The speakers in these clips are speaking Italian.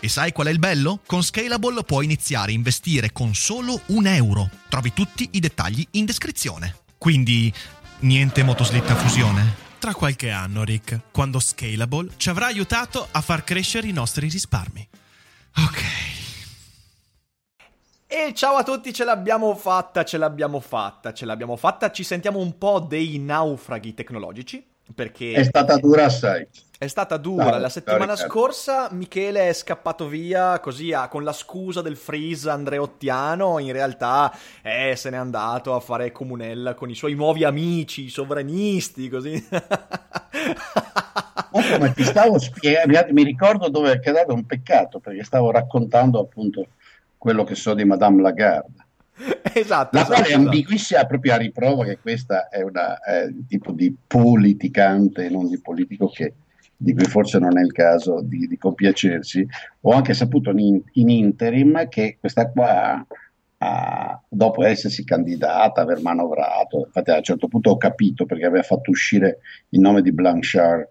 E sai qual è il bello? Con Scalable puoi iniziare a investire con solo un euro. Trovi tutti i dettagli in descrizione. Quindi, niente motoslitta fusione? Tra qualche anno, Rick, quando Scalable ci avrà aiutato a far crescere i nostri risparmi. Ok. E ciao a tutti, ce l'abbiamo fatta, ce l'abbiamo fatta, ce l'abbiamo fatta. Ci sentiamo un po' dei naufraghi tecnologici. Perché è stata dura assai. È stata dura. La settimana scorsa Michele è scappato via così a, con la scusa del freeze andreottiano. In realtà eh, se n'è andato a fare comunella con i suoi nuovi amici, i sovranisti, così. come ti stavo spiegando, mi ricordo dove è quedato un peccato perché stavo raccontando appunto quello che so di Madame Lagarde. esatto. La esatto, quale esatto. ambiguissima proprio a riprova che questa è, un tipo di politicante, non di politico che, di cui forse non è il caso di, di compiacersi. Ho anche saputo in, in interim che questa qua a, dopo essersi candidata, aver manovrato, infatti a un certo punto ho capito perché aveva fatto uscire il nome di Blanchard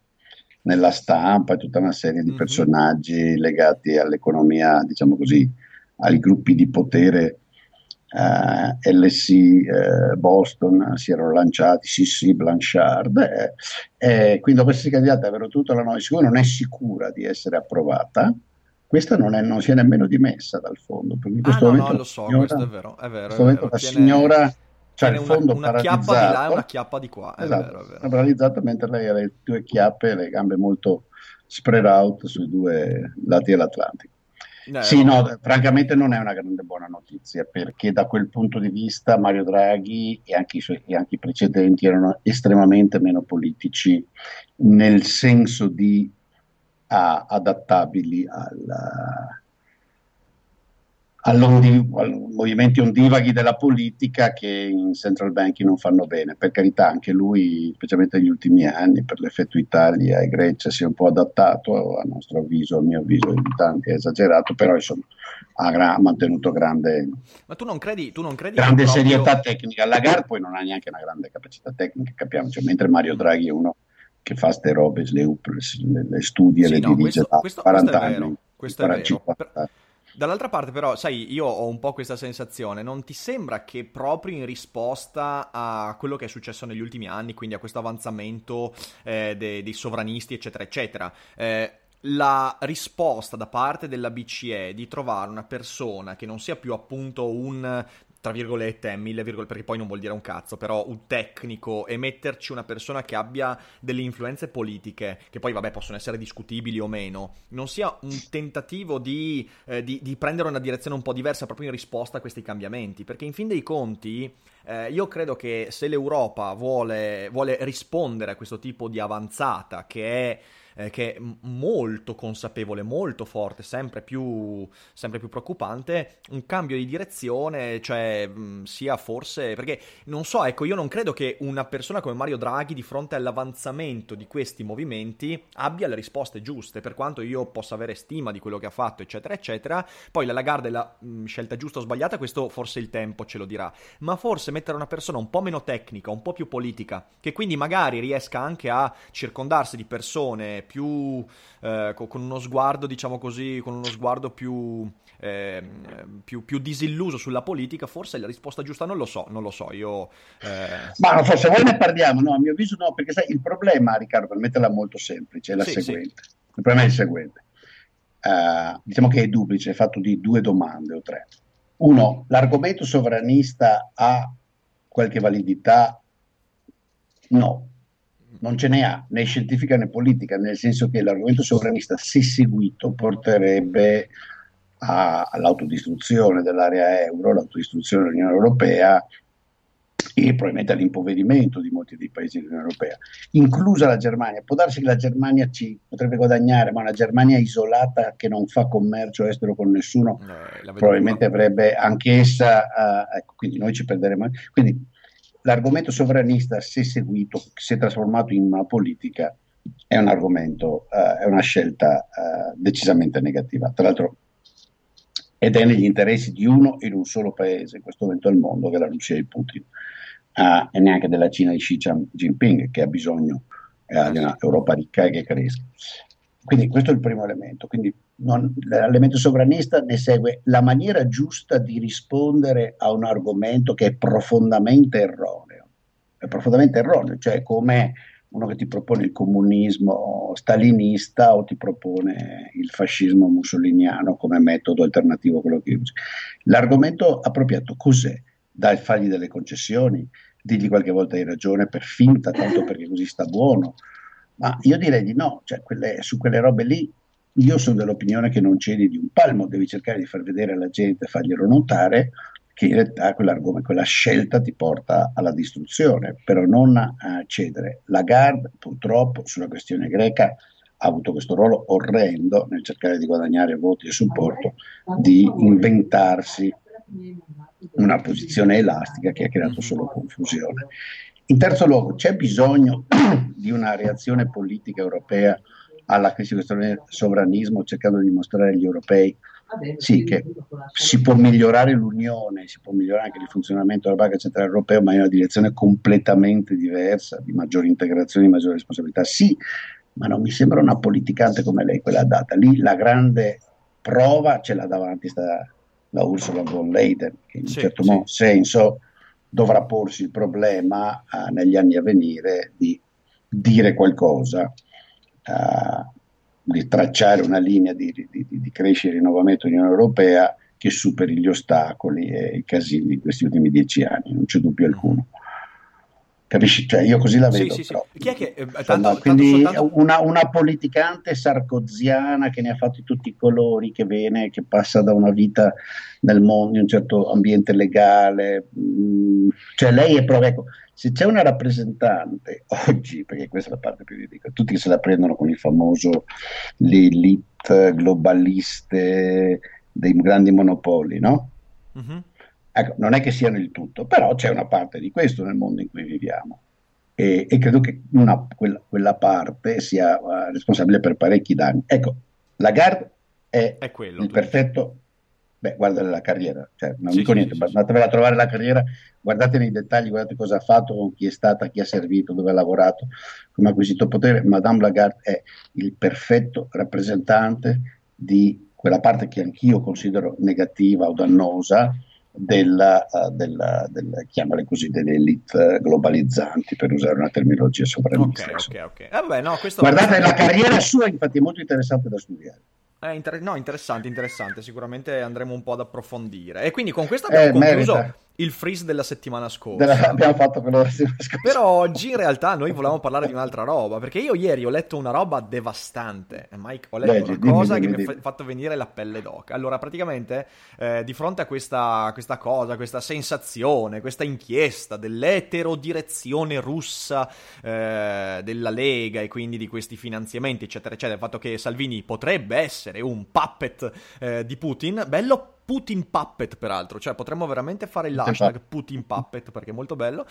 nella stampa e tutta una serie di mm-hmm. personaggi legati all'economia, diciamo così, ai gruppi di potere eh, LC eh, Boston si erano lanciati, sì Blanchard, eh, eh, quindi essere candidata avere tutta la siccome non è sicura di essere approvata, questa non, è, non si è nemmeno dimessa dal fondo. Perché in questo ah, momento no, lo so, signora, questo è vero, è vero. È vero. la signora cioè il fondo una, una chiappa di là e una chiappa di qua. È esatto, vero, è vero. paralizzato mentre lei ha le due chiappe e le gambe molto spread out sui due lati dell'Atlantico. Eh, sì, no, francamente non è una grande buona notizia perché da quel punto di vista Mario Draghi e anche i, suoi, e anche i precedenti erano estremamente meno politici nel senso di ah, adattabili alla, ai movimenti ondivaghi della politica che in central banking non fanno bene. Per carità, anche lui, specialmente negli ultimi anni, per l'effetto Italia e Grecia, si è un po' adattato, a nostro avviso, a mio avviso, di tanti è esagerato, però insomma ha gra- mantenuto grande, Ma tu non credi, tu non credi grande proprio... serietà tecnica. Lagarde poi non ha neanche una grande capacità tecnica, capiamo, cioè, mentre Mario Draghi è uno che fa ste robe, le, le, studia, sì, le no, dirige da questo, 40 questo anni. Questo è vero. Dall'altra parte, però, sai, io ho un po' questa sensazione. Non ti sembra che proprio in risposta a quello che è successo negli ultimi anni, quindi a questo avanzamento eh, dei, dei sovranisti, eccetera, eccetera, eh, la risposta da parte della BCE di trovare una persona che non sia più appunto un tra virgolette, mille virgolette, perché poi non vuol dire un cazzo, però un tecnico e metterci una persona che abbia delle influenze politiche, che poi vabbè possono essere discutibili o meno, non sia un tentativo di, eh, di, di prendere una direzione un po' diversa proprio in risposta a questi cambiamenti, perché in fin dei conti eh, io credo che se l'Europa vuole, vuole rispondere a questo tipo di avanzata, che è eh, che è molto consapevole, molto forte, sempre più, sempre più preoccupante, un cambio di direzione, cioè mh, sia forse, perché non so, ecco, io non credo che una persona come Mario Draghi di fronte all'avanzamento di questi movimenti abbia le risposte giuste, per quanto io possa avere stima di quello che ha fatto, eccetera, eccetera. Poi la Lagarde la mh, scelta giusta o sbagliata, questo forse il tempo ce lo dirà, ma forse mettere una persona un po' meno tecnica, un po' più politica, che quindi magari riesca anche a circondarsi di persone più eh, con uno sguardo, diciamo così, con uno sguardo più, eh, più, più, disilluso sulla politica, forse la risposta giusta non lo so, non lo so, io... Eh... Ma no, forse voi ne parliamo, no, a mio avviso no, perché sai, il problema, Riccardo, per metterla molto semplice, è la sì, seguente. Sì. Il problema è il seguente. Uh, diciamo che è duplice, è fatto di due domande o tre. Uno, l'argomento sovranista ha qualche validità no, non ce ne ha né scientifica né politica, nel senso che l'argomento sovranista, se seguito, porterebbe a, all'autodistruzione dell'area euro, l'autodistruzione dell'Unione Europea e probabilmente all'impoverimento di molti dei paesi dell'Unione Europea, inclusa la Germania. Può darsi che la Germania ci potrebbe guadagnare, ma una Germania isolata che non fa commercio estero con nessuno, eh, probabilmente avrebbe anch'essa, uh, ecco, quindi noi ci perderemo. Quindi l'argomento sovranista, se seguito, se trasformato in una politica, è un argomento, uh, è una scelta uh, decisamente negativa. Tra l'altro, ed è negli interessi di uno e di un solo paese, in questo momento al mondo, che è la Russia di Putin, uh, e neanche della Cina di Xi Jinping, che ha bisogno uh, di un'Europa ricca e che cresca. Quindi questo è il primo elemento. Quindi non, l'elemento sovranista ne segue la maniera giusta di rispondere a un argomento che è profondamente erroneo. È profondamente erroneo, cioè come uno che ti propone il comunismo stalinista o ti propone il fascismo mussoliniano come metodo alternativo a quello che usi. L'argomento appropriato cos'è? Dai, fargli delle concessioni, digli qualche volta hai ragione per finta, tanto perché così sta buono. Ma io direi di no, cioè quelle, su quelle robe lì io sono dell'opinione che non cedi di un palmo, devi cercare di far vedere alla gente, farglielo notare che in realtà quella scelta ti porta alla distruzione, però non a cedere. Lagarde purtroppo sulla questione greca ha avuto questo ruolo orrendo nel cercare di guadagnare voti e supporto, di inventarsi una posizione elastica che ha creato solo confusione. In terzo luogo, c'è bisogno di una reazione politica europea alla crisi del sovranismo, cercando di dimostrare agli europei sì, che si può migliorare l'Unione, si può migliorare anche il funzionamento della Banca Centrale Europea, ma in una direzione completamente diversa, di maggiore integrazione, di maggiore responsabilità. Sì, ma non mi sembra una politicante come lei quella data. Lì la grande prova ce l'ha davanti sta, la Ursula von Leyen, che in un sì, certo sì. senso dovrà porsi il problema uh, negli anni a venire di dire qualcosa. Uh, di tracciare una linea di, di, di crescita e rinnovamento dell'Unione Europea che superi gli ostacoli e i casini di questi ultimi dieci anni, non c'è dubbio alcuno. Capisci? Cioè, io così la vedo. Sì, sì, sì. Chi è che, eh, tanto, quindi tanto soltanto... una, una, politicante sarkoziana che ne ha fatti tutti i colori, che viene, che passa da una vita nel mondo, in un certo ambiente legale. Mh, mm, cioè lei è proprio... Ecco, se c'è una rappresentante oggi, perché questa è la parte più ridicola, tutti che se la prendono con il famoso le elite globaliste dei grandi monopoli, no? Mm-hmm. Ecco, non è che siano il tutto, però c'è una parte di questo nel mondo in cui viviamo. E, e credo che una, quella, quella, parte sia uh, responsabile per parecchi danni. Ecco, Lagarde è, è quello, il perfetto beh, guarda la carriera, cioè, non sì, dico sì, niente, sì, andatevela a trovare la carriera, guardate nei dettagli, guardate cosa ha fatto, con chi è stata, chi ha servito, dove ha lavorato, come ha acquisito potere. Madame Lagarde è il perfetto rappresentante di quella parte che anch'io considero negativa o dannosa, della, uh, della, della, chiamale così, delle elite globalizzanti, per usare una terminologia sovranista. Ok, ok, ok. Eh, vabbè, no, Guardate, la carriera sua infatti è molto interessante da studiare. Eh, inter- no, interessante, interessante. Sicuramente andremo un po' ad approfondire. E quindi con questo abbiamo eh, concluso merita il freeze della settimana scorsa. Della, abbiamo fatto quello della settimana scorsa. Però oggi in realtà noi volevamo parlare di un'altra roba, perché io ieri ho letto una roba devastante. Mike, ho letto Leggi, una dimmi, cosa dimmi, che dimmi. mi ha fatto venire la pelle d'oca. Allora, praticamente, eh, di fronte a questa, questa, cosa, questa sensazione, questa inchiesta dell'eterodirezione russa eh, della Lega e quindi di questi finanziamenti, eccetera, eccetera, il fatto che Salvini potrebbe essere un puppet eh, di Putin, bello Putin Puppet, peraltro, cioè potremmo veramente fare l'hashtag Putin Puppet perché è molto bello.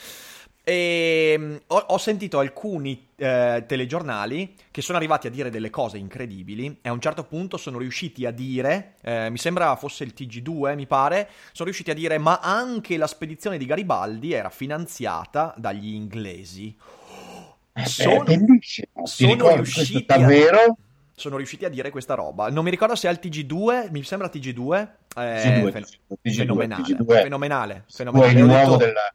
E mm, ho, ho sentito alcuni eh, telegiornali che sono arrivati a dire delle cose incredibili e a un certo punto sono riusciti a dire, eh, mi sembra fosse il TG2, mi pare, sono riusciti a dire ma anche la spedizione di Garibaldi era finanziata dagli inglesi. Eh, sono, bellissimo. Sono riusciti davvero? A sono riusciti a dire questa roba. Non mi ricordo se è al TG2, mi sembra TG2. Eh, TG2, fen- TG2 fenomenale, TG2 fenomenale, fenomenale. di nuovo detto... della,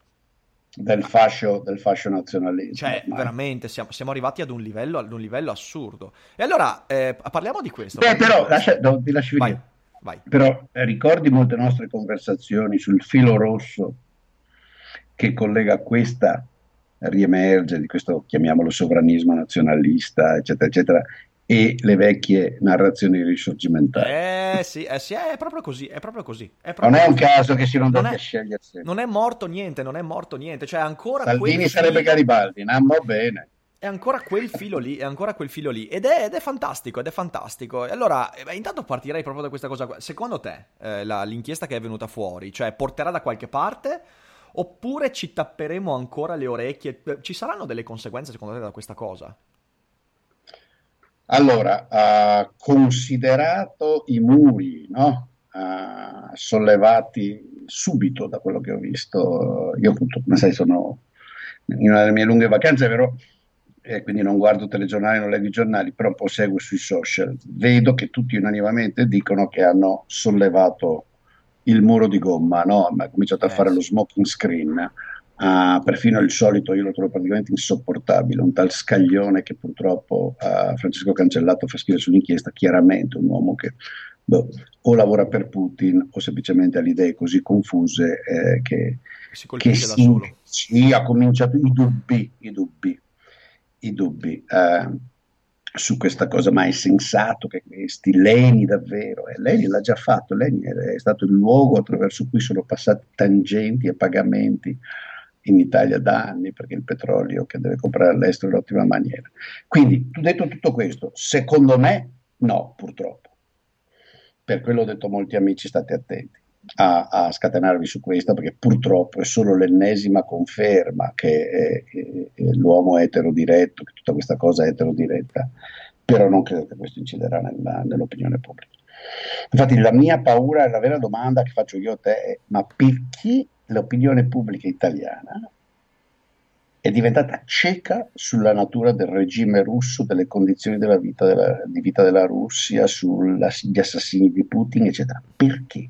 del, fascio, del fascio nazionalismo. Cioè, ormai. veramente, siamo, siamo, arrivati ad un livello, ad un livello assurdo. E allora, eh, parliamo di questo. Beh, però, lascia, no, ti lascio vai, vai. Però eh, ricordi molte nostre conversazioni sul filo rosso che collega questa riemerge, di questo chiamiamolo sovranismo nazionalista, eccetera, eccetera, e le vecchie narrazioni risorgimentali. Eh sì, eh sì, è proprio così, è proprio così. È proprio non è un così. caso che siano andati a scegliere Non è morto niente, non è morto niente, cioè ancora Salvini sarebbe filo... Garibaldi, no, bene. È ancora quel filo lì, è ancora quel filo lì, ed è, ed è fantastico, ed è fantastico. Allora, eh, intanto partirei proprio da questa cosa qua. Secondo te, eh, la, l'inchiesta che è venuta fuori, cioè porterà da qualche parte? Oppure ci tapperemo ancora le orecchie? Eh, ci saranno delle conseguenze secondo te da questa cosa? Allora, uh, considerato i muri no? uh, sollevati subito da quello che ho visto, io appunto, come sai, sono in una delle mie lunghe vacanze, vero? E quindi non guardo telegiornali, non leggo i giornali, però un po' seguo sui social. Vedo che tutti unanimemente dicono che hanno sollevato il muro di gomma, no? Ha cominciato a fare lo smoking screen Uh, perfino il solito io lo trovo praticamente insopportabile, un tal scaglione che purtroppo uh, Francesco Cancellato fa scrivere sull'inchiesta, chiaramente un uomo che boh, o lavora per Putin o semplicemente ha le idee così confuse eh, che, si che si, sì, ha cominciato i dubbi, i dubbi, i dubbi. Uh, su questa cosa, ma è sensato che questi Leni davvero, e Leni l'ha già fatto, Leni è stato il luogo attraverso cui sono passati tangenti e pagamenti in Italia da anni perché il petrolio che deve comprare all'estero è l'ottima maniera. Quindi, detto tutto questo, secondo me no, purtroppo. Per quello ho detto a molti amici state attenti a, a scatenarvi su questo perché purtroppo è solo l'ennesima conferma che è, è, è l'uomo eterodiretto, che tutta questa cosa è eterodiretta, però non credo che questo inciderà nella, nell'opinione pubblica. Infatti la mia paura e la vera domanda che faccio io a te è ma perché l'opinione pubblica italiana è diventata cieca sulla natura del regime russo, delle condizioni della vita della, di vita della Russia, sugli assassini di Putin, eccetera. Perché?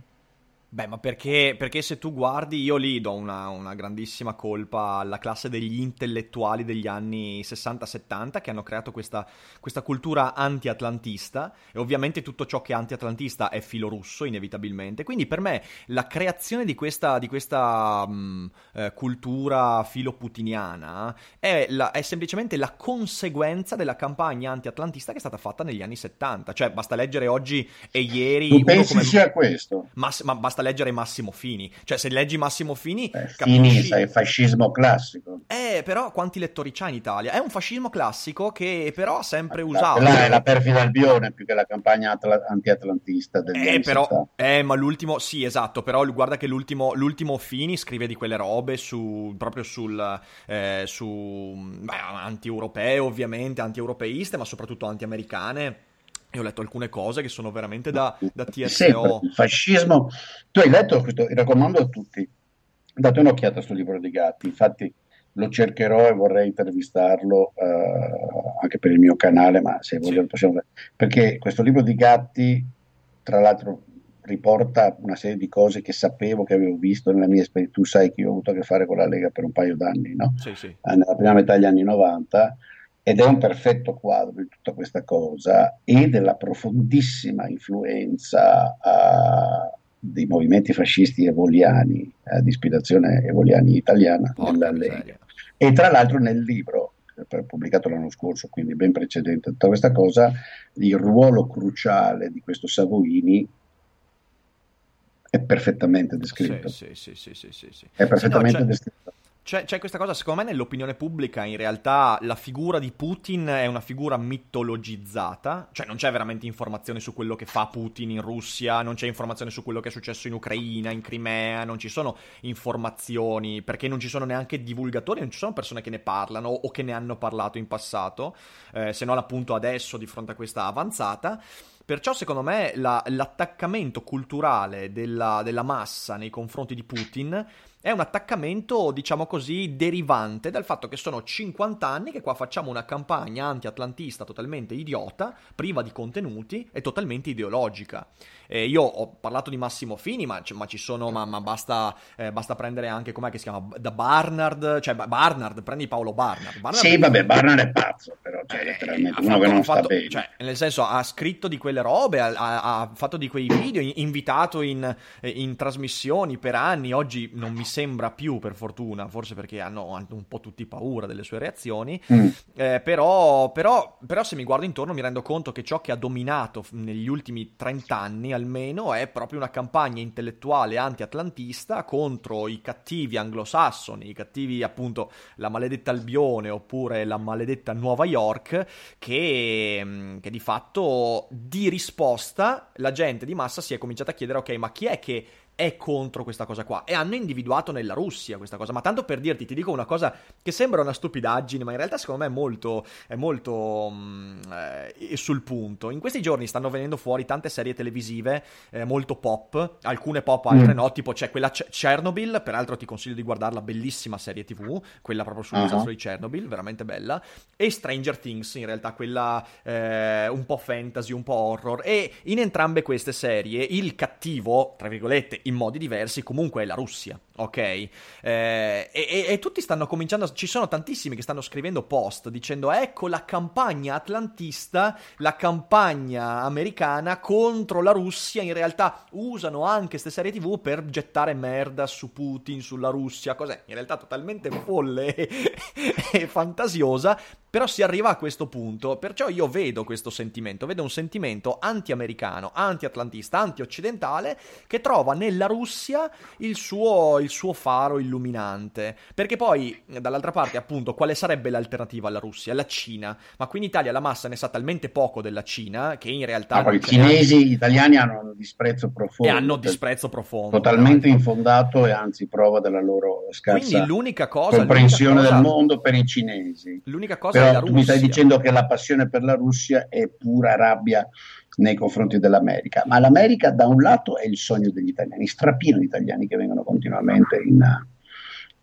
Beh, ma perché, perché, se tu guardi, io lì do una, una, grandissima colpa alla classe degli intellettuali degli anni 60-70 che hanno creato questa, questa, cultura anti-atlantista e ovviamente tutto ciò che è anti-atlantista è filo russo, inevitabilmente. Quindi per me la creazione di questa, di questa mh, eh, cultura filo-putiniana è, la, è, semplicemente la conseguenza della campagna anti-atlantista che è stata fatta negli anni 70. Cioè, basta leggere oggi e ieri... Tu pensi come... sia questo? Ma, ma basta basta leggere Massimo Fini. Cioè, se leggi Massimo Fini, capisci... Fini, sai, fascismo classico. Eh, però quanti lettori c'ha in Italia? È un fascismo classico che però ha sempre ma usato. Là è la perfida Albione più che la campagna atla- anti-atlantista del Eh, però, eh, ma l'ultimo, sì, esatto, però guarda che l'ultimo, l'ultimo Fini scrive di quelle robe su, proprio sul, eh, su, beh, anti-europee ovviamente, anti-europeiste, ma soprattutto anti-americane io ho letto alcune cose che sono veramente da, da TSO. Sempre, il fascismo. Tu hai letto questo, raccomando a tutti, date un'occhiata sul libro di Gatti, infatti lo cercherò e vorrei intervistarlo uh, anche per il mio canale, ma se voglio sì. possiamo perché questo libro di Gatti, tra l'altro, riporta una serie di cose che sapevo che avevo visto nella mia esperienza. Tu sai che io ho avuto a che fare con la Lega per un paio d'anni, no? Sì, sì. Nella prima metà degli anni 90 ed è un perfetto quadro di tutta questa cosa e della profondissima influenza uh, dei movimenti fascisti evoliani, uh, di ispirazione evoliani italiana nella Lega. E tra l'altro nel libro, pubblicato l'anno scorso, quindi ben precedente a tutta questa cosa, il ruolo cruciale di questo Savoini è perfettamente descritto. Sì, sì, sì, sì, sì, sì. È perfettamente no, cioè... descritto. C'è, c'è, questa cosa, secondo me, nell'opinione pubblica, in realtà la figura di Putin è una figura mitologizzata, cioè non c'è veramente informazione su quello che fa Putin in Russia, non c'è informazione su quello che è successo in Ucraina, in Crimea, non ci sono informazioni, perché non ci sono neanche divulgatori, non ci sono persone che ne parlano o che ne hanno parlato in passato, eh, se non appunto adesso di fronte a questa avanzata. Perciò, secondo me, la, l'attaccamento culturale della, della massa nei confronti di Putin è un attaccamento, diciamo così, derivante dal fatto che sono 50 anni che qua facciamo una campagna anti-atlantista totalmente idiota, priva di contenuti e totalmente ideologica. Eh, io ho parlato di Massimo Fini, ma, ma ci sono, ma, ma basta, eh, basta, prendere anche, com'è che si chiama, da Barnard, cioè Barnard, prendi Paolo Barnard. Barnard sì, vabbè, Barnard è pazzo, però, cioè, eh, letteralmente, uno che non fatto, sta bene. Cioè, nel senso, ha scritto di quelle robe, ha, ha, ha fatto di quei video, invitato in, in, trasmissioni per anni, oggi non mi sembra più per fortuna, forse perché hanno, hanno un po' tutti paura delle sue reazioni, mm. eh, però, però, però se mi guardo intorno mi rendo conto che ciò che ha dominato negli ultimi 30 anni almeno è proprio una campagna intellettuale anti-atlantista contro i cattivi anglosassoni, i cattivi appunto la maledetta Albione oppure la maledetta Nuova York, che, mm, che di fatto di risposta la gente di massa si è cominciata a chiedere ok ma chi è che è contro questa cosa qua e hanno individuato nella Russia questa cosa. Ma tanto per dirti, ti dico una cosa che sembra una stupidaggine, ma in realtà secondo me è molto, è molto mm, eh, sul punto. In questi giorni stanno venendo fuori tante serie televisive eh, molto pop, alcune pop, altre mm. no, tipo c'è quella C- Chernobyl, peraltro ti consiglio di guardarla, bellissima serie TV, quella proprio sul uh-huh. disastro di Chernobyl, veramente bella, e Stranger Things, in realtà quella eh, un po' fantasy, un po' horror, e in entrambe queste serie il cattivo, tra virgolette, in modi diversi, comunque è la Russia, ok? Eh, e, e, e, tutti stanno cominciando, ci sono tantissimi che stanno scrivendo post dicendo ecco la campagna atlantista, la campagna americana contro la Russia, in realtà usano anche queste serie tv per gettare merda su Putin, sulla Russia, cos'è? In realtà totalmente folle e fantasiosa, però si arriva a questo punto, perciò io vedo questo sentimento, vedo un sentimento anti-americano, anti-atlantista, anti-occidentale, che trova nella Russia il suo, il suo faro illuminante. Perché poi, dall'altra parte, appunto, quale sarebbe l'alternativa alla Russia? La Cina. Ma qui in Italia la massa ne sa talmente poco della Cina che in realtà... No, I cinesi, gli italiani hanno un disprezzo profondo. E hanno disprezzo profondo. Totalmente infondato e anzi prova della loro scarsa Quindi l'unica cosa, comprensione l'unica cosa, del mondo per i cinesi. L'unica cosa però tu mi stai dicendo che la passione per la Russia è pura rabbia nei confronti dell'America, ma l'America da un lato è il sogno degli italiani, strapieno di italiani che vengono continuamente in,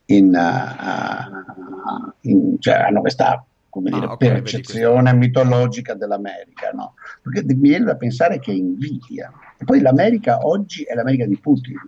in, uh, in cioè hanno questa come dire, ah, okay, percezione mitologica dell'America, no? Perché mi viene da pensare che è invidia. E poi l'America oggi è l'America di Putin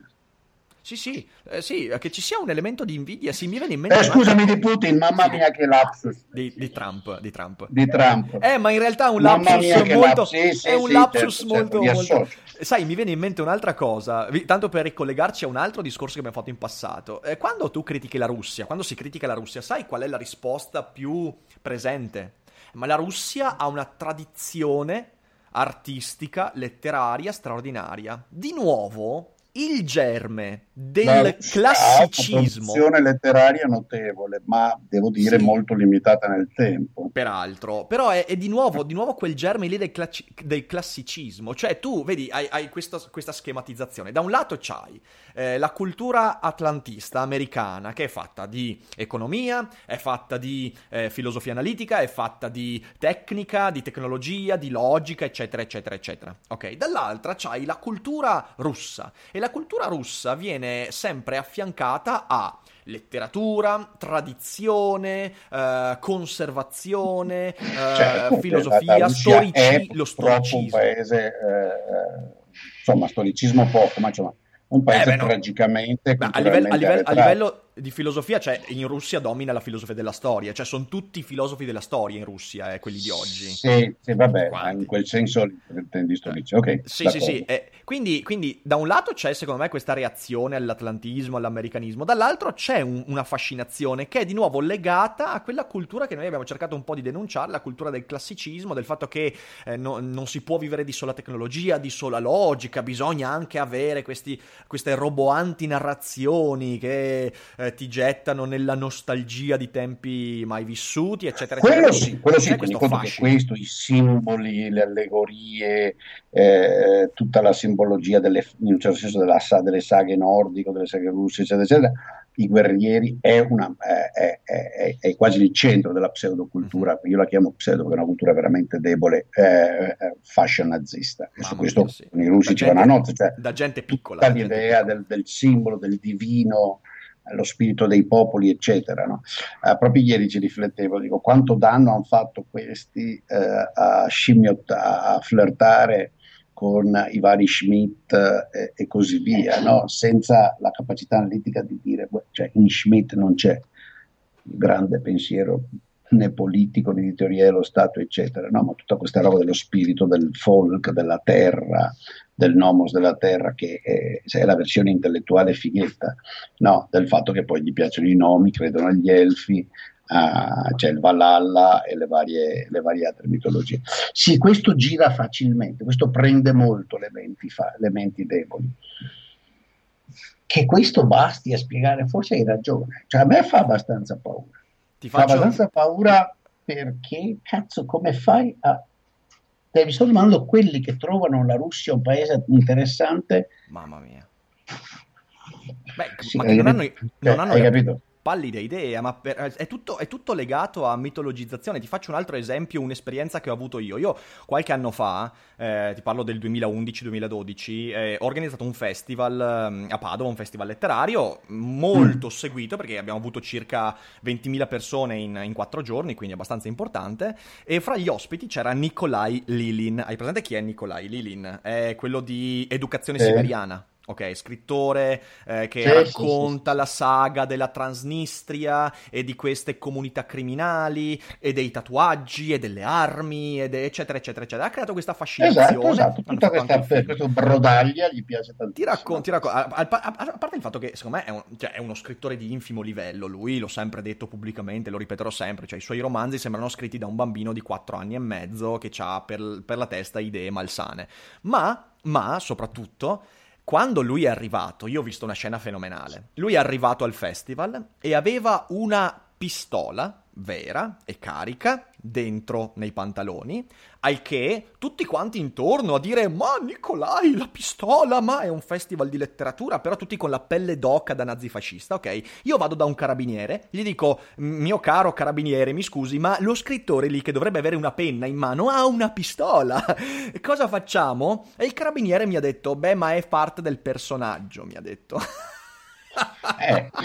sì, sì, eh, sì, che ci sia un elemento di invidia. Sì, mi viene in mente. Eh, scusami di Putin, mamma mia che lapsus. Di, di, Trump, di Trump. Di Trump. Eh, ma in realtà è un lapsus molto. Sì, sì, è un lapsus certo, molto. Certo, molto... Sai, mi viene in mente un'altra cosa, tanto per ricollegarci a un altro discorso che abbiamo fatto in passato. Eh, quando tu critichi la Russia, quando si critica la Russia, sai qual è la risposta più presente? Ma la Russia ha una tradizione artistica, letteraria straordinaria. Di nuovo, il germe del classicismo. Una produzione letteraria notevole, ma devo dire sì. molto limitata nel tempo. Peraltro, però è, è di, nuovo, di, nuovo, quel germe lì del, classi- del classicismo. Cioè, tu vedi, hai, hai questa, questa, schematizzazione. Da un lato c'hai eh, la cultura atlantista americana, che è fatta di economia, è fatta di eh, filosofia analitica, è fatta di tecnica, di tecnologia, di logica, eccetera, eccetera, eccetera. Ok, dall'altra c'hai la cultura russa. E la cultura russa viene sempre affiancata a letteratura, tradizione, eh, conservazione, eh, certo, filosofia, storici- lo storicismo. un paese, eh, insomma, storicismo poco, ma insomma, un paese eh, beh, no. tragicamente a livello, a, livello, a livello, di filosofia, cioè in Russia domina la filosofia della storia, cioè sono tutti filosofi della storia in Russia, eh, quelli di oggi. Sì, sì vabbè, in quel senso intendi storici. Ok. Sì, d'accordo. sì, sì. Eh, quindi, quindi, da un lato c'è secondo me questa reazione all'atlantismo, all'americanismo, dall'altro c'è un, una fascinazione che è di nuovo legata a quella cultura che noi abbiamo cercato un po' di denunciare, la cultura del classicismo, del fatto che eh, no, non si può vivere di sola tecnologia, di sola logica, bisogna anche avere questi, queste roboanti narrazioni che eh, eh, ti gettano nella nostalgia di tempi mai vissuti, eccetera. Quello eccetera. sì, quello sì, questo, questo, i simboli, le allegorie, eh, tutta la simbologia delle, in un certo senso della, delle saghe nordiche, delle saghe russe, eccetera, eccetera, i guerrieri è, una, è, è, è, quasi il centro della pseudocultura, mm-hmm. io la chiamo pseudo perché è una cultura veramente debole, eh, eh fascia nazista. E su questo sì. i russi ci vanno a nozze, cioè da gente piccola. Tutta l'idea del, del, simbolo, del divino, lo spirito dei popoli, eccetera. No? Uh, proprio ieri ci riflettevo, dico, quanto danno hanno fatto questi uh, a scimmiottare, a flirtare con i vari Schmidt eh, e così via, no? senza la capacità analitica di dire, cioè in Schmidt non c'è il grande pensiero né politico né di teoria dello Stato, eccetera, no? ma tutta questa roba dello spirito del folk, della terra, del nomos della terra, che è, è la versione intellettuale fighetta, no? del fatto che poi gli piacciono i nomi, credono agli elfi, uh, c'è il Valhalla e le varie, le varie, altre mitologie. Sì, questo gira facilmente, questo prende molto le menti, fa, le menti deboli. Che questo basti a spiegare, forse hai ragione, cioè a me fa abbastanza paura. Ti faccio... Fa abbastanza paura perché, cazzo, come fai a... Devi solo domandando quelli che trovano la Russia un paese interessante. Mamma mia. Beh, sì, ma che non hanno, non cioè, hanno hai capito? Pallida idea, ma per, è, tutto, è, tutto, legato a mitologizzazione. Ti faccio un altro esempio, un'esperienza che ho avuto io. Io qualche anno fa, eh, ti parlo del 2011-2012, eh, ho organizzato un festival eh, a Padova, un festival letterario molto mm. seguito perché abbiamo avuto circa 20.000 persone in, in quattro giorni, quindi abbastanza importante. E fra gli ospiti c'era Nikolai Lilin. Hai presente chi è Nikolai Lilin? È quello di Educazione Siberiana. Ok, scrittore eh, che sì, racconta sì, sì, la saga della Transnistria e di queste comunità criminali e dei tatuaggi e delle armi ed eccetera eccetera eccetera. Ha creato questa fascinazione. Esatto, esatto. tutta questa, questa brodaglia gli piace tantissimo. Ti racconto, ti racconto a, a, a, a, parte il fatto che secondo me è, un, cioè, è, uno scrittore di infimo livello, lui l'ho sempre detto pubblicamente, lo ripeterò sempre, cioè i suoi romanzi sembrano scritti da un bambino di 4 anni e mezzo che ha per, per la testa idee malsane. Ma, ma soprattutto quando lui è arrivato, io ho visto una scena fenomenale. Lui è arrivato al festival e aveva una pistola vera e carica dentro nei pantaloni, al che tutti quanti intorno a dire ma Nicolai la pistola, ma è un festival di letteratura, però tutti con la pelle d'oca da nazifascista, ok? Io vado da un carabiniere, gli dico mio caro carabiniere, mi scusi, ma lo scrittore lì che dovrebbe avere una penna in mano ha una pistola. Cosa facciamo? E il carabiniere mi ha detto, beh, ma è parte del personaggio, mi ha detto. Eh.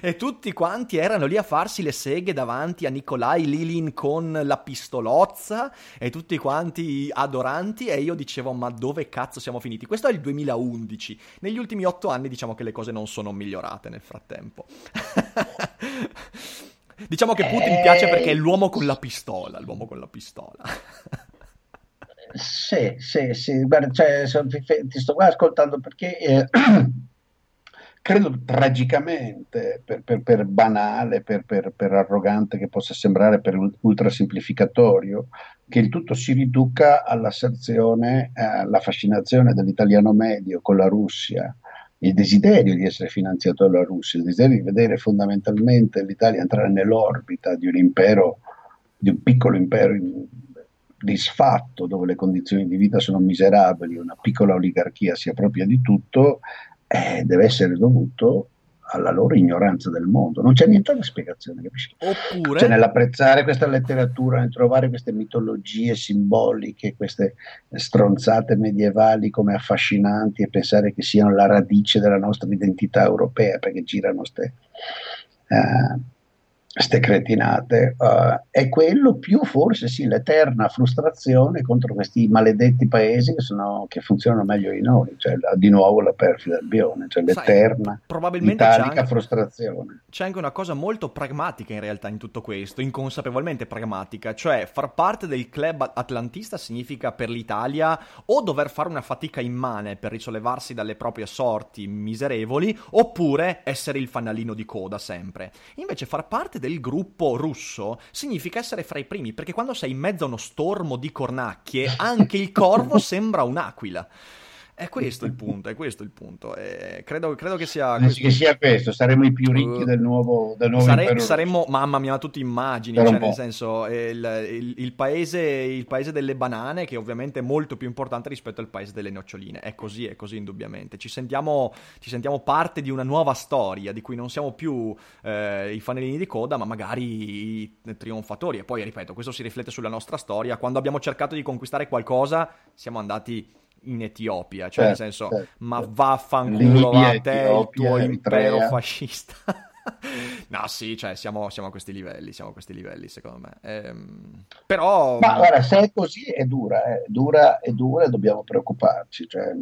e tutti quanti erano lì a farsi le seghe davanti a Nikolai Lilin con la pistolozza e tutti quanti adoranti e io dicevo ma dove cazzo siamo finiti? Questo è il 2011, negli ultimi otto anni diciamo che le cose non sono migliorate nel frattempo. diciamo che Putin piace perché è l'uomo con la pistola, l'uomo con la pistola. sì, sì, sì, guarda, cioè, ti sto qua ascoltando perché... Eh, credo tragicamente, per, per, per banale, per, per, arrogante che possa sembrare, per ultrasemplificatorio, che il tutto si riduca all'asserzione, eh, alla fascinazione dell'italiano medio con la Russia, il desiderio di essere finanziato dalla Russia, il desiderio di vedere fondamentalmente l'Italia entrare nell'orbita di un impero, di un piccolo impero in, disfatto, dove le condizioni di vita sono miserabili, una piccola oligarchia sia propria di tutto, eh, deve essere dovuto alla loro ignoranza del mondo. Non c'è niente da spiegazione, capisci? Oppure... Cioè, nell'apprezzare questa letteratura, nel trovare queste mitologie simboliche, queste stronzate medievali come affascinanti e pensare che siano la radice della nostra identità europea, perché girano queste... Uh, ste cretinate, uh, è quello più forse sì l'eterna frustrazione contro questi maledetti paesi che, sono, che funzionano meglio di noi, cioè la, di nuovo la perfida albione, cioè l'eterna italica c'è anche, frustrazione. C'è anche una cosa molto pragmatica in realtà in tutto questo, inconsapevolmente pragmatica, cioè far parte del club atlantista significa per l'Italia o dover fare una fatica immane per risollevarsi dalle proprie sorti miserevoli, oppure essere il fanalino di coda sempre. Invece far parte del gruppo russo significa essere fra i primi, perché quando sei in mezzo a uno stormo di cornacchie, anche il corvo sembra un'aquila. È questo il punto, è questo il punto. Eh, credo, credo, che sia questo. Che sia questo, saremo i più ricchi uh, del nuovo, del nuovo sare- Saremmo, mamma mia, tutti immagini, cioè, nel senso, il, il, il, paese, il, paese, delle banane, che ovviamente è molto più importante rispetto al paese delle noccioline. È così, è così indubbiamente. Ci sentiamo, ci sentiamo parte di una nuova storia, di cui non siamo più eh, i fanellini di coda, ma magari i trionfatori. E poi, ripeto, questo si riflette sulla nostra storia. Quando abbiamo cercato di conquistare qualcosa, siamo andati in Etiopia, cioè certo, nel senso, certo, ma certo. vaffanculo a te, il tuo impero fascista. no, sì, cioè siamo, siamo, a questi livelli, siamo a questi livelli secondo me. Ehm, però... Ma guarda, se è così è dura, è dura, è dura e dobbiamo preoccuparci. Cioè,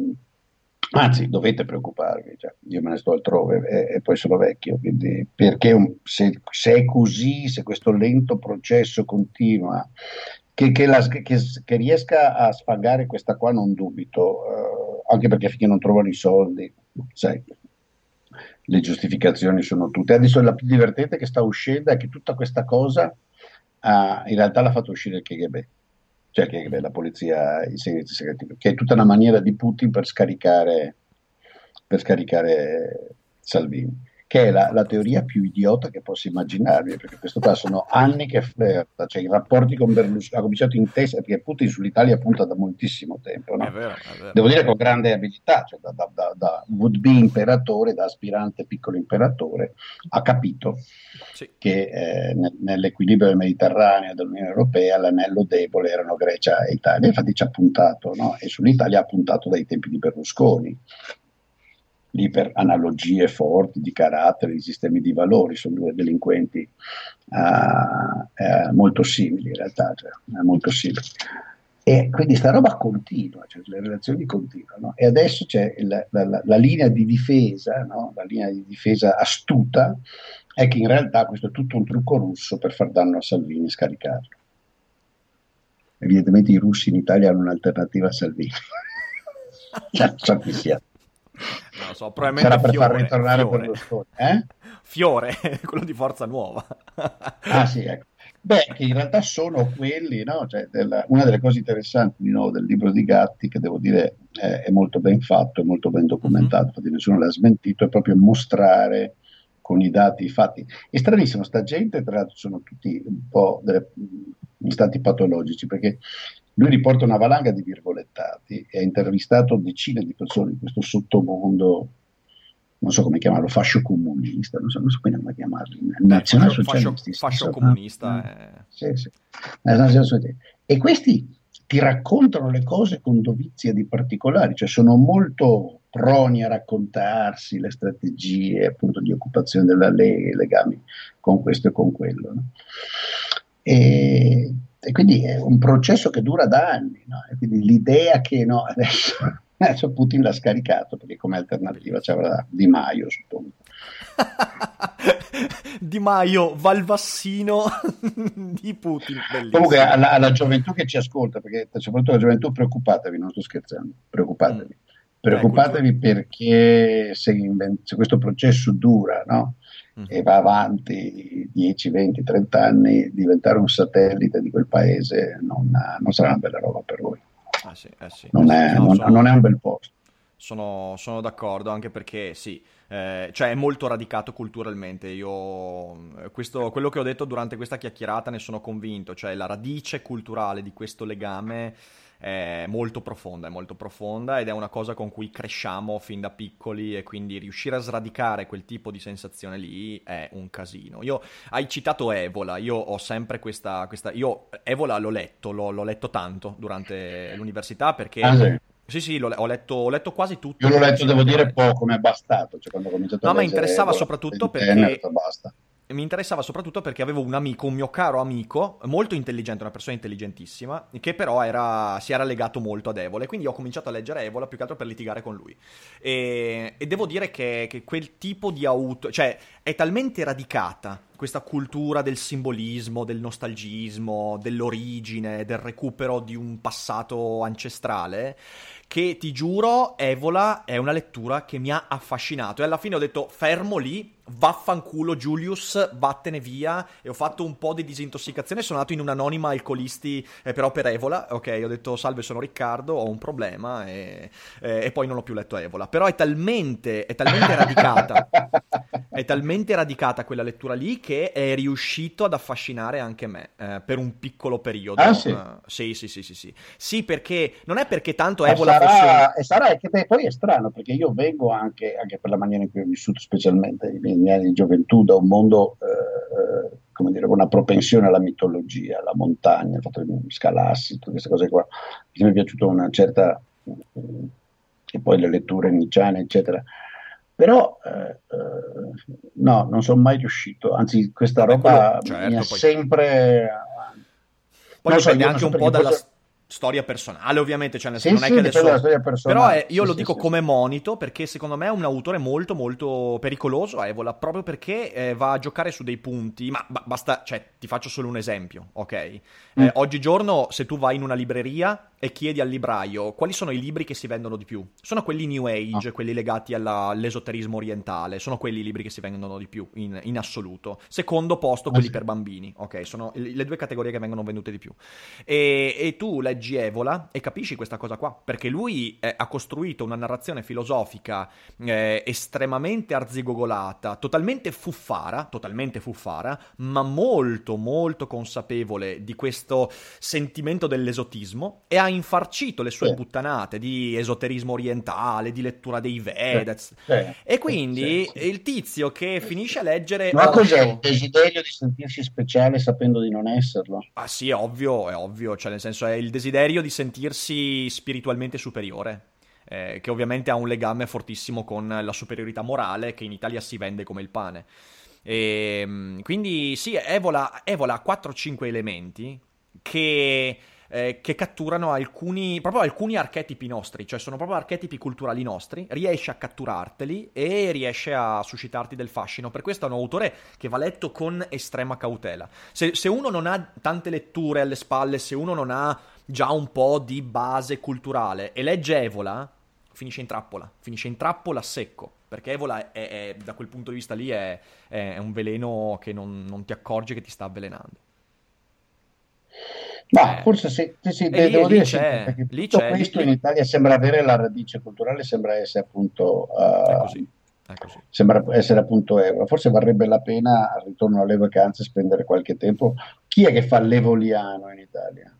Anzi, dovete preoccuparvi, cioè, io me ne sto altrove e, e poi sono vecchio, quindi perché un, se, se, è così, se questo lento processo continua, che, che, la, che, che riesca a sfangare questa qua non dubito, eh, anche perché finché non trovano i soldi, sai, le giustificazioni sono tutte. Adesso la più divertente che sta uscendo è che tutta questa cosa uh, in realtà l'ha fatto uscire il KGB cioè che la polizia, i segreti segreti, che è tutta una maniera di Putin per scaricare, per scaricare Salvini che è la, la, teoria più idiota che posso immaginarvi, perché questo qua sono anni che flirta, cioè i rapporti con Berlusconi, ha cominciato in testa, perché Putin sull'Italia punta da moltissimo tempo, no? è vero, è vero. devo dire con grande abilità, cioè da, da, da, da would-be imperatore, da aspirante piccolo imperatore, ha capito sì. che eh, nell'equilibrio del Mediterraneo dell'Unione Europea l'anello debole erano Grecia e Italia, infatti ci ha puntato, no? e sull'Italia ha puntato dai tempi di Berlusconi lì per analogie forti di carattere, di sistemi di valori, sono due delinquenti uh, uh, molto simili in realtà, cioè, molto simili. E quindi sta roba continua, cioè le relazioni continuano. E adesso c'è la, la, la linea di difesa, no? la linea di difesa astuta, è che in realtà questo è tutto un trucco russo per far danno a Salvini e scaricarlo. Evidentemente i russi in Italia hanno un'alternativa a Salvini. non so chi sia. Non lo so, probabilmente Sarà per Fiore, far ritornare Fiore. Berlusconi. Eh? Fiore, quello di Forza Nuova. ah sì, ecco. Beh, che in realtà sono quelli, no? cioè, della, una delle cose interessanti di nuovo del libro di Gatti, che devo dire eh, è molto ben fatto, è molto ben documentato, mm-hmm. nessuno l'ha smentito, è proprio mostrare con i dati, i fatti. È stranissimo, sta gente, tra l'altro sono tutti un po' delle, in stati patologici, perché lui riporta una valanga di virgolettati e ha intervistato decine di persone in questo sottomondo, non so come chiamarlo, fascio comunista, non so, non so come chiamarlo, nazionalsocialisti. Fascio, fascio comunista. Eh. Sì, sì. E questi ti raccontano le cose con dovizia di particolari, cioè sono molto proni a raccontarsi le strategie appunto di occupazione della Lega, i legami con questo e con quello. No? E e quindi è un processo che dura da anni. No? Quindi l'idea che no, adesso, adesso Putin l'ha scaricato perché come alternativa c'era Di Maio, suppongo. di Maio, Valvassino di Putin. Bellissimo. Comunque alla, alla, gioventù che ci ascolta, perché soprattutto la gioventù preoccupatevi, non sto scherzando, preoccupatevi. Mm. Preoccupatevi perché se, se, questo processo dura, no? Mm. e va avanti 10, 20, 30 anni, diventare un satellite di quel paese non, non sarà una bella roba per voi. Ah, sì, eh sì, non, è, no, non, sono, non, è, un bel posto. Sono, sono d'accordo, anche perché sì, eh, cioè è molto radicato culturalmente. Io, questo, quello che ho detto durante questa chiacchierata ne sono convinto, cioè la radice culturale di questo legame è molto profonda, è molto profonda ed è una cosa con cui cresciamo fin da piccoli e quindi riuscire a sradicare quel tipo di sensazione lì è un casino. Io, hai citato Evola, io ho sempre questa, questa io Evola l'ho letto, l'ho, l'ho letto tanto durante l'università perché... Ah, sì. Sì, sì, ho letto, ho letto, quasi tutto. Io l'ho letto, devo dire, poco, mi è bastato. Cioè, quando ho cominciato no, ma interessava soprattutto perché... basta mi interessava soprattutto perché avevo un amico, un mio caro amico, molto intelligente, una persona intelligentissima, che però era, si era legato molto ad Evola e quindi ho cominciato a leggere Evola più che altro per litigare con lui. E, e devo dire che, che, quel tipo di auto, cioè è talmente radicata questa cultura del simbolismo, del nostalgismo, dell'origine, del recupero di un passato ancestrale, che ti giuro, Evola è una lettura che mi ha affascinato e alla fine ho detto fermo lì, vaffanculo Julius, vattene via e ho fatto un po' di disintossicazione, sono andato in un'anonima alcolisti eh, però per Evola, ok, ho detto salve sono Riccardo, ho un problema e, eh, e poi non ho più letto Evola, però è talmente, è talmente radicata, è talmente radicata quella lettura lì che è riuscito ad affascinare anche me eh, per un piccolo periodo. Ah, sì? Uh, sì, sì, sì, sì, sì. Sì, perché non è perché tanto Evola sarà, fosse... E sarà che poi è strano perché io vengo anche, anche per la maniera in cui ho vissuto specialmente negli anni di gioventù da un mondo, eh, eh, come dire, con una propensione alla mitologia, alla montagna, il fatto di scalassi, tutte queste cose qua. Mi è piaciuto una certa, e poi le letture nicciane, eccetera. Però eh, eh, no, non sono mai riuscito, anzi questa roba quello, certo, mi ha poi... sempre... Poi dipende so, anche un po' dalla... Forse storia personale, ovviamente, cioè nel senso sì, non è sì, che adesso... Però è, io sì, lo dico come monito perché secondo me è un autore molto molto pericoloso a Evola, proprio perché eh, va a giocare su dei punti, ma ba- basta, cioè ti faccio solo un esempio, ok? Mm. Eh, oggigiorno se tu vai in una libreria e chiedi al libraio quali sono i libri che si vendono di più, sono quelli New Age, ah. quelli legati alla, all'esoterismo orientale, sono quelli i libri che si vendono di più in, in assoluto. Secondo posto quelli ah, per bambini, ok? Sono le due categorie che vengono vendute di più. E, e tu leggi leggi Evola e capisci questa cosa qua, perché lui eh, ha costruito una narrazione filosofica eh, estremamente arzigogolata, totalmente fuffara, totalmente fuffara, ma molto molto consapevole di questo sentimento dell'esotismo e ha infarcito le sue sì. puttanate di esoterismo orientale, di lettura dei Vedas. Sì. E quindi sì, il tizio che finisce a leggere... Ma cos'è il desiderio di sentirsi speciale sapendo di non esserlo? Ah sì, è ovvio, è ovvio, cioè nel senso è il desiderio desiderio di sentirsi spiritualmente superiore. Eh, che ovviamente ha un legame fortissimo con la superiorità morale che in Italia si vende come il pane. E, ehm, quindi sì, Evola, Evola ha 4-5 elementi che eh, che catturano alcuni, proprio alcuni archetipi nostri, cioè sono proprio archetipi culturali nostri, riesce a catturarteli e riesce a suscitarti del fascino. Per questo è un autore che va letto con estrema cautela. Se, se uno non ha tante letture alle spalle, se uno non ha già un po' di base culturale e legge Evola, finisce in trappola, finisce in trappola secco, perché Evola è, è, da quel punto di vista lì è, è un veleno che non, non ti accorgi che ti sta avvelenando. Ma eh. forse sì, sì, sì de- lì, devo lì dire c'è, lì tutto c'è, questo lì, in Italia sembra avere la radice culturale, sembra essere appunto... Uh, è così. È così. Sembra essere appunto euro. Forse varrebbe la pena al ritorno alle vacanze spendere qualche tempo. Chi è che fa l'evoliano in Italia?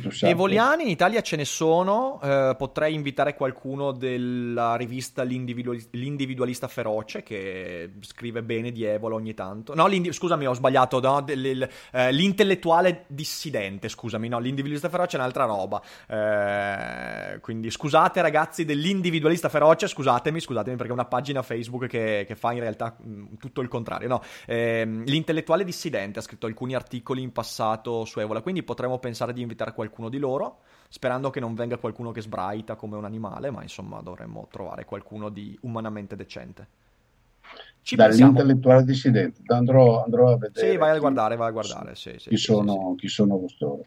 Tu sappia. Evoliani in Italia ce ne sono, eh, potrei invitare qualcuno della rivista L'individual- L'Individualista Feroce che scrive bene di Evola ogni tanto. No, scusami, ho sbagliato, no, del, eh, l'intellettuale dissidente, scusami, no, l'individualista feroce è un'altra roba. Eh, quindi scusate ragazzi dell'individualista feroce, scusatemi, scusatemi perché è una pagina Facebook che, che fa in realtà mh, mm, tutto il contrario. No, ehm, l'intellettuale dissidente ha scritto alcuni articoli in passato su Evola, quindi potremmo pensare di invitare qualcuno qualcuno di loro, sperando che non venga qualcuno che sbraita come un animale, ma insomma dovremmo trovare qualcuno di umanamente decente. Ci Dall'intellettuale dissidente, andrò, andrò, a vedere. Sì, vai a guardare, vai a guardare. Sì, sì, chi, sì, sono, chi sono costoro.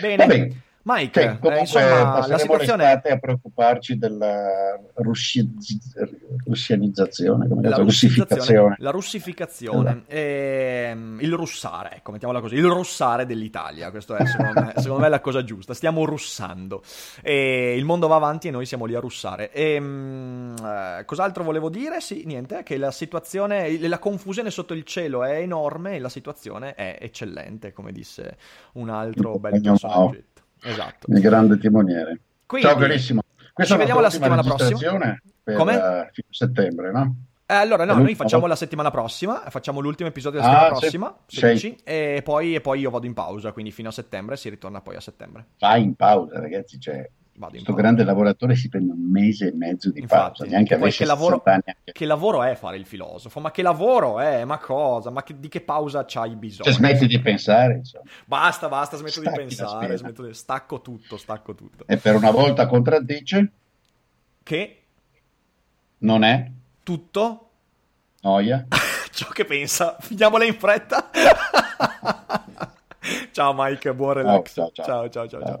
Bene. bene. Mike, sì, eh, insomma, la situazione è a preoccuparci della russi... russianizzazione, come la russificazione. La russificazione, e, ehm, il russare, ecco, mettiamola così, il russare dell'Italia, questo è secondo me, secondo me la cosa giusta, stiamo russando, e il mondo va avanti e noi siamo lì a russare. E, ehm, eh, cos'altro volevo dire? Sì, niente, che la situazione, la confusione sotto il cielo è enorme e la situazione è eccellente, come disse un altro bel personaggio. Esatto. Il grande timoniere. Quindi, Ciao carissimo. Questa ci vediamo la settimana prossima. Per Come? Uh, settembre, no? Eh, allora, no, noi facciamo la settimana prossima, facciamo l'ultimo episodio della settimana ah, prossima, se, 16, e poi, e poi io vado in pausa, quindi fino a settembre si ritorna poi a settembre. Vai in pausa, ragazzi, cioè, questo grande lavoratore si prende un mese e mezzo di Infatti, pausa, neanche poi che lavoro, che lavoro è fare il filosofo? Ma che lavoro è? Ma cosa? Ma che, di che pausa c'hai bisogno? Cioè, smetti di pensare, insomma. Basta, basta, smetto Stacchi di pensare, smetto di... stacco tutto, stacco tutto. E per una volta contraddice? Che? Non è? Tutto? Noia? Ciò che pensa. Finiamola in fretta. ciao Mike, buon relax. ciao, ciao, ciao. ciao, ciao. ciao.